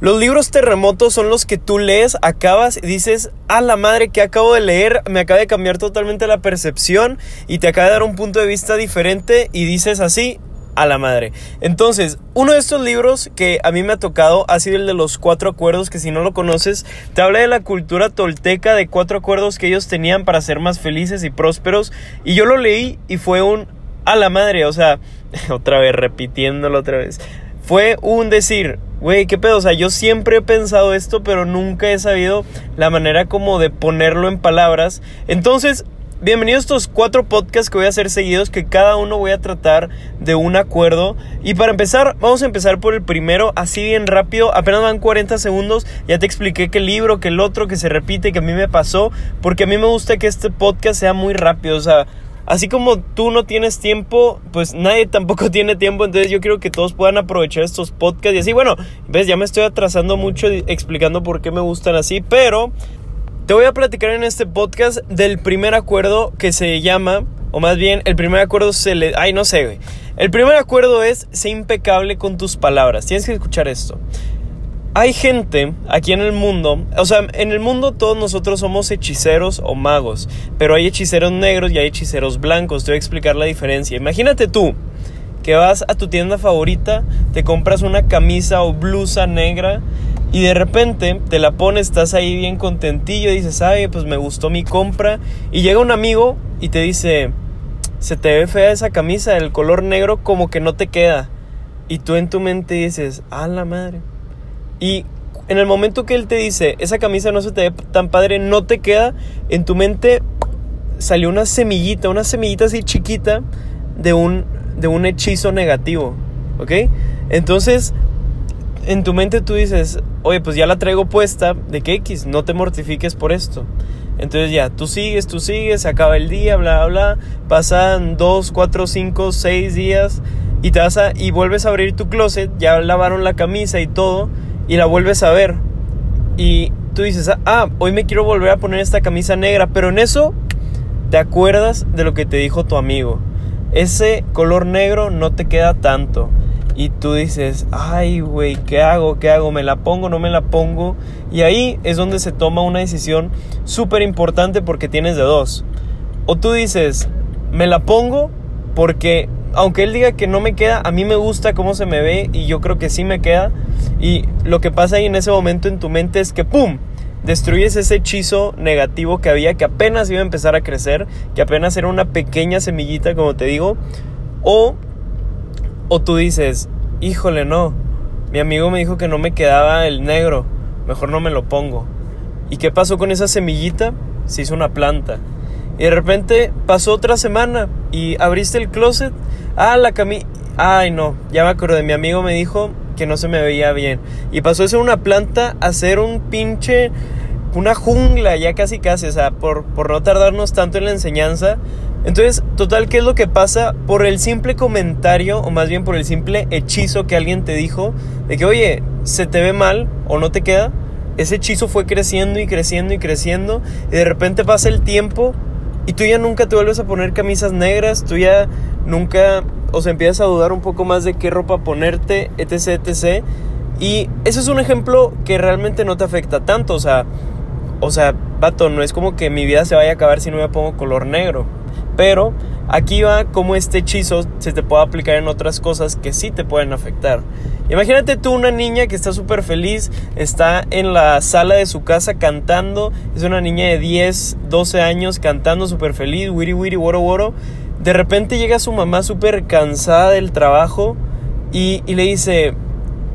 Los libros terremotos son los que tú lees, acabas y dices, a la madre que acabo de leer, me acaba de cambiar totalmente la percepción y te acaba de dar un punto de vista diferente y dices así, a la madre. Entonces, uno de estos libros que a mí me ha tocado ha sido el de los cuatro acuerdos, que si no lo conoces, te habla de la cultura tolteca, de cuatro acuerdos que ellos tenían para ser más felices y prósperos. Y yo lo leí y fue un a la madre, o sea, otra vez repitiéndolo otra vez. Fue un decir, güey, qué pedo, o sea, yo siempre he pensado esto, pero nunca he sabido la manera como de ponerlo en palabras. Entonces, bienvenidos a estos cuatro podcasts que voy a hacer seguidos, que cada uno voy a tratar de un acuerdo. Y para empezar, vamos a empezar por el primero, así bien rápido, apenas van 40 segundos, ya te expliqué qué libro, que el otro, que se repite, que a mí me pasó, porque a mí me gusta que este podcast sea muy rápido, o sea... Así como tú no tienes tiempo, pues nadie tampoco tiene tiempo, entonces yo quiero que todos puedan aprovechar estos podcasts y así, bueno, ves, ya me estoy atrasando mucho explicando por qué me gustan así, pero te voy a platicar en este podcast del primer acuerdo que se llama, o más bien, el primer acuerdo se le... Ay, no sé, güey. El primer acuerdo es, sé impecable con tus palabras, tienes que escuchar esto. Hay gente aquí en el mundo, o sea, en el mundo todos nosotros somos hechiceros o magos, pero hay hechiceros negros y hay hechiceros blancos. Te voy a explicar la diferencia. Imagínate tú que vas a tu tienda favorita, te compras una camisa o blusa negra y de repente te la pones, estás ahí bien contentillo, dices, ay, pues me gustó mi compra. Y llega un amigo y te dice, se te ve fea esa camisa, el color negro como que no te queda. Y tú en tu mente dices, a la madre y en el momento que él te dice, esa camisa no se te ve tan padre, no te queda, en tu mente salió una semillita, una semillita así chiquita de un, de un hechizo negativo, ¿ok? Entonces, en tu mente tú dices, oye, pues ya la traigo puesta, ¿de qué X? No te mortifiques por esto. Entonces ya, tú sigues, tú sigues, se acaba el día, bla, bla, bla, pasan dos, cuatro, cinco, seis días y te vas a, y vuelves a abrir tu closet, ya lavaron la camisa y todo, y la vuelves a ver. Y tú dices, ah, hoy me quiero volver a poner esta camisa negra, pero en eso te acuerdas de lo que te dijo tu amigo. Ese color negro no te queda tanto. Y tú dices, ay, güey, ¿qué hago? ¿Qué hago? ¿Me la pongo? ¿No me la pongo? Y ahí es donde se toma una decisión súper importante porque tienes de dos. O tú dices, me la pongo porque aunque él diga que no me queda, a mí me gusta cómo se me ve y yo creo que sí me queda. Y lo que pasa ahí en ese momento en tu mente es que ¡pum! Destruyes ese hechizo negativo que había, que apenas iba a empezar a crecer, que apenas era una pequeña semillita, como te digo. O, o tú dices, híjole, no, mi amigo me dijo que no me quedaba el negro, mejor no me lo pongo. ¿Y qué pasó con esa semillita? Se hizo una planta. Y de repente pasó otra semana y abriste el closet. Ah, la camisa. Ay, no, ya me acordé. Mi amigo me dijo que no se me veía bien. Y pasó de ser una planta a ser un pinche. Una jungla, ya casi casi. O sea, por, por no tardarnos tanto en la enseñanza. Entonces, total, ¿qué es lo que pasa? Por el simple comentario, o más bien por el simple hechizo que alguien te dijo, de que, oye, se te ve mal o no te queda, ese hechizo fue creciendo y creciendo y creciendo, y de repente pasa el tiempo y tú ya nunca te vuelves a poner camisas negras, tú ya nunca, o sea, empiezas a dudar un poco más de qué ropa ponerte, etc, etc. Y eso es un ejemplo que realmente no te afecta tanto, o sea, o sea, vato, no es como que mi vida se vaya a acabar si no me pongo color negro. Pero aquí va como este hechizo se te puede aplicar en otras cosas que sí te pueden afectar. Imagínate tú una niña que está súper feliz, está en la sala de su casa cantando, es una niña de 10, 12 años cantando súper feliz, wiri wiri, woro woro. De repente llega su mamá súper cansada del trabajo y, le dice,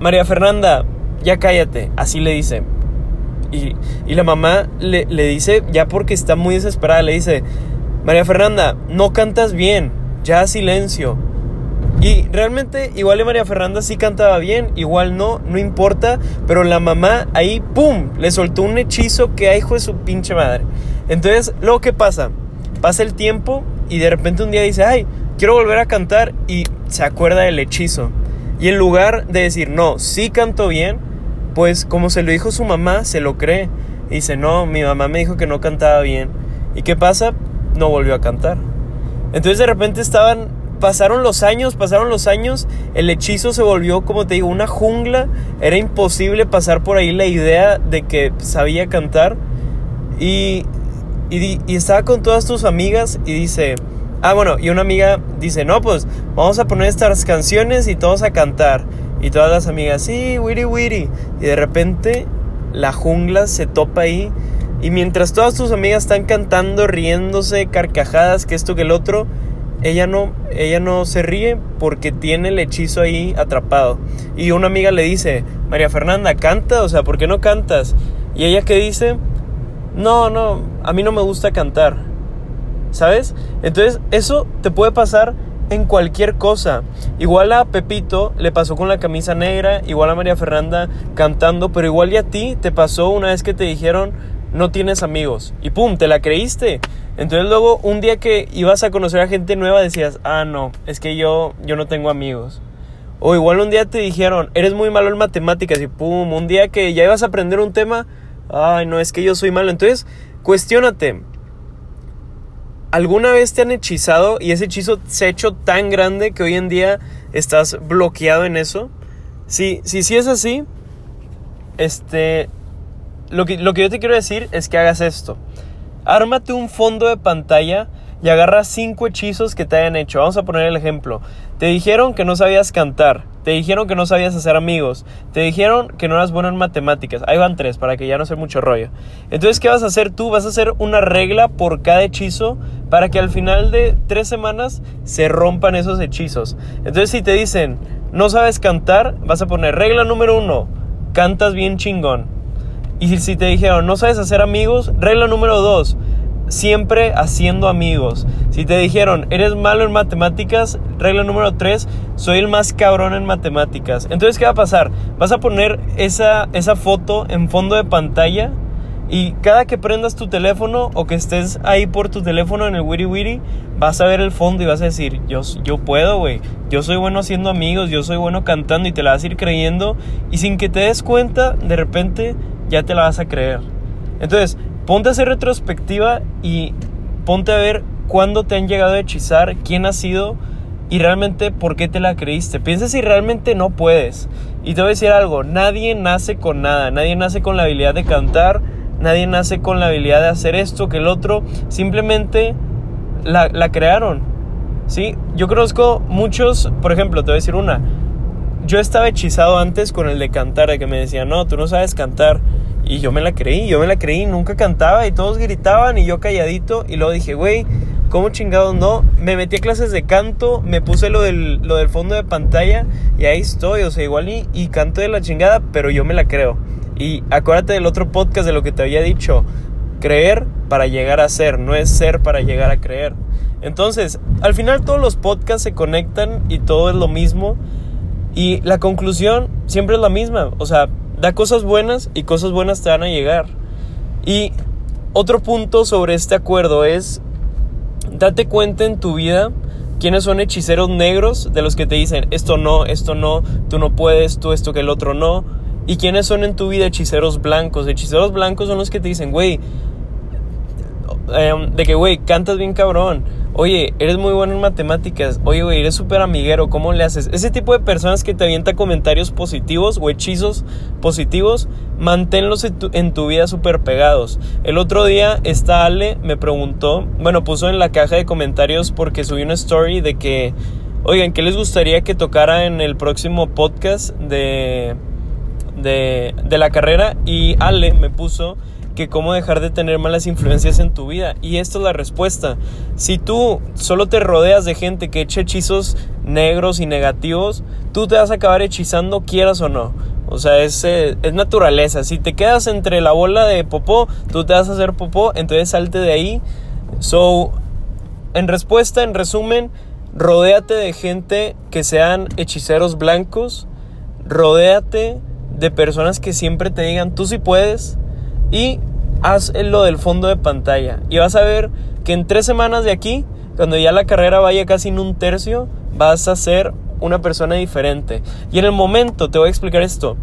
María Fernanda, ya cállate, así le dice. Y, la mamá le, le dice, ya porque está muy desesperada, le dice, María Fernanda, no cantas bien, ya silencio. Y realmente igual María Fernanda sí cantaba bien, igual no, no importa, pero la mamá ahí, ¡pum!, le soltó un hechizo que hay hijo de su pinche madre. Entonces, luego ¿qué pasa? Pasa el tiempo y de repente un día dice, ay, quiero volver a cantar y se acuerda del hechizo. Y en lugar de decir, no, sí canto bien, pues como se lo dijo su mamá, se lo cree. Y dice, no, mi mamá me dijo que no cantaba bien. ¿Y qué pasa? No volvió a cantar. Entonces de repente estaban pasaron los años, pasaron los años, el hechizo se volvió, como te digo, una jungla. Era imposible pasar por ahí la idea de que sabía cantar. Y, y, estaba con todas tus amigas y dice, ah, bueno, y una amiga dice, no, pues vamos a poner estas canciones y todos a cantar. Y todas las amigas, sí, wiri wiri. Y de repente la jungla se topa ahí. Y mientras todas tus amigas están cantando, riéndose, carcajadas, que esto que el otro, ella no, ella no se ríe porque tiene el hechizo ahí atrapado. Y una amiga le dice, María Fernanda, canta, o sea, ¿por qué no cantas? Y ella que dice, no, no, a mí no me gusta cantar. ¿Sabes? Entonces, eso te puede pasar en cualquier cosa. Igual a Pepito le pasó con la camisa negra, igual a María Fernanda cantando, pero igual y a ti te pasó una vez que te dijeron no tienes amigos y pum, te la creíste. Entonces luego un día que ibas a conocer a gente nueva decías, ah no, es que yo, yo no tengo amigos. O igual un día te dijeron, eres muy malo en matemáticas y pum, un día que ya ibas a aprender un tema, ay no, es que yo soy malo. Entonces, cuestiónate, ¿Alguna vez te han hechizado y ese hechizo se ha hecho tan grande que hoy en día estás bloqueado en eso? Si sí si, es así, este, lo que, lo que yo te quiero decir es que hagas esto. Ármate un fondo de pantalla y agarra cinco hechizos que te hayan hecho. Vamos a poner el ejemplo. Te dijeron que no sabías cantar. Te dijeron que no sabías hacer amigos. Te dijeron que no eras bueno en matemáticas. Ahí van tres para que ya no sea mucho rollo. Entonces, ¿qué vas a hacer tú? Vas a hacer una regla por cada hechizo para que al final de tres semanas se rompan esos hechizos. Entonces, si te dicen no sabes cantar, vas a poner regla número uno. Cantas bien chingón. Y si te dijeron no sabes hacer amigos, regla número dos siempre haciendo amigos. Si te dijeron, eres malo en matemáticas, regla número 3, soy el más cabrón en matemáticas. Entonces, ¿qué va a pasar? Vas a poner esa, esa foto en fondo de pantalla y cada que prendas tu teléfono o que estés ahí por tu teléfono en el Wiri Wiri, vas a ver el fondo y vas a decir, yo, yo puedo, güey. Yo soy bueno haciendo amigos, yo soy bueno cantando y te la vas a ir creyendo. Y sin que te des cuenta, de repente ya te la vas a creer. Entonces, ponte a hacer retrospectiva y ponte a ver cuándo te han llegado a hechizar, quién ha sido y realmente por qué te la creíste. Piensa si realmente no puedes. Y te voy a decir algo, nadie nace con nada, nadie nace con la habilidad de cantar, nadie nace con la habilidad de hacer esto, que el otro, simplemente la, la crearon. ¿Sí? Yo conozco muchos, por ejemplo, te voy a decir una. Yo estaba hechizado antes con el de cantar, de que me decían, no, tú no sabes cantar. Y yo me la creí, yo me la creí, nunca cantaba y todos gritaban y yo calladito. Y luego dije, güey, ¿cómo chingados no? Me metí a clases de canto, me puse lo del, lo del fondo de pantalla y ahí estoy, o sea, igual y, y canto de la chingada, pero yo me la creo. Y acuérdate del otro podcast de lo que te había dicho, creer para llegar a ser, no es ser para llegar a creer. Entonces, al final todos los podcasts se conectan y todo es lo mismo. Y la conclusión siempre es la misma. O sea, da cosas buenas y cosas buenas te van a llegar. Y otro punto sobre este acuerdo es, date cuenta en tu vida quiénes son hechiceros negros de los que te dicen, esto no, esto no, tú no puedes, tú esto que el otro no. Y quiénes son en tu vida hechiceros blancos. Hechiceros blancos son los que te dicen, güey, em, de que, güey, cantas bien cabrón Oye, eres muy bueno en matemáticas. Oye, güey, eres súper amiguero. ¿Cómo le haces? Ese tipo de personas que te avienta comentarios positivos o hechizos positivos, manténlos en tu, vida súper pegados. El otro día, esta Ale me preguntó, bueno, puso en la caja de comentarios porque subí una story de que, oigan, ¿qué les gustaría que tocara en el próximo podcast de, de, de la carrera? Y Ale me puso que cómo dejar de tener malas influencias en tu vida. Y esta es la respuesta. Si tú solo te rodeas de gente que echa hechizos negros y negativos, tú te vas a acabar hechizando quieras o no. O sea, es, eh, es naturaleza. Si te quedas entre la bola de popó, tú te vas a hacer popó, entonces salte de ahí. So, en respuesta, en resumen, rodéate de gente que sean hechiceros blancos. Rodéate de personas que siempre te digan, tú sí puedes. Y haz lo del fondo de pantalla y vas a ver que en tres semanas de aquí, cuando ya la carrera vaya casi en un tercio, vas a ser una persona diferente. Y en el momento, te voy a explicar esto,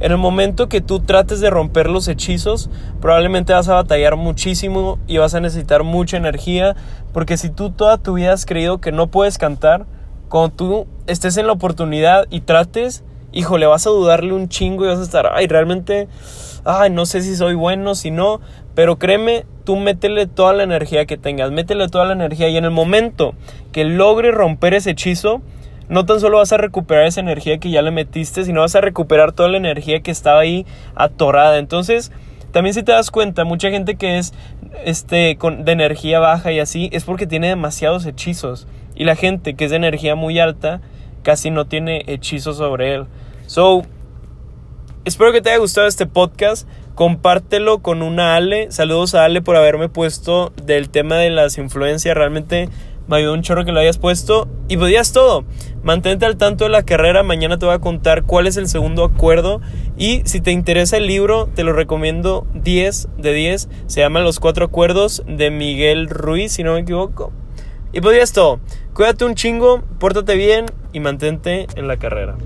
en el momento que tú trates de romper los hechizos, probablemente vas a batallar muchísimo y vas a necesitar mucha energía, porque si tú toda tu vida has creído que no puedes cantar, cuando tú estés en la oportunidad y trates, híjole, vas a dudarle un chingo y vas a estar, ay, realmente, ay, no sé si soy bueno, si no, pero créeme, tú métele toda la energía que tengas, métele toda la energía y en el momento que logres romper ese hechizo, no tan solo vas a recuperar esa energía que ya le metiste, sino vas a recuperar toda la energía que estaba ahí atorada. Entonces, también si te das cuenta, mucha gente que es este, con, de energía baja y así, es porque tiene demasiados hechizos. Y la gente que es de energía muy alta, casi no tiene hechizos sobre él. So, espero que te haya gustado este podcast. Compártelo con una Ale. Saludos a Ale por haberme puesto del tema de las influencias. Realmente me ayudó un chorro que lo hayas puesto. Y pues ya es todo. Mantente al tanto de la carrera. Mañana te voy a contar cuál es el segundo acuerdo. Y si te interesa el libro, te lo recomiendo 10 de 10. Se llama Los Cuatro Acuerdos de Miguel Ruiz, si no me equivoco. Y pues todo. Cuídate un chingo, pórtate bien y mantente en la carrera.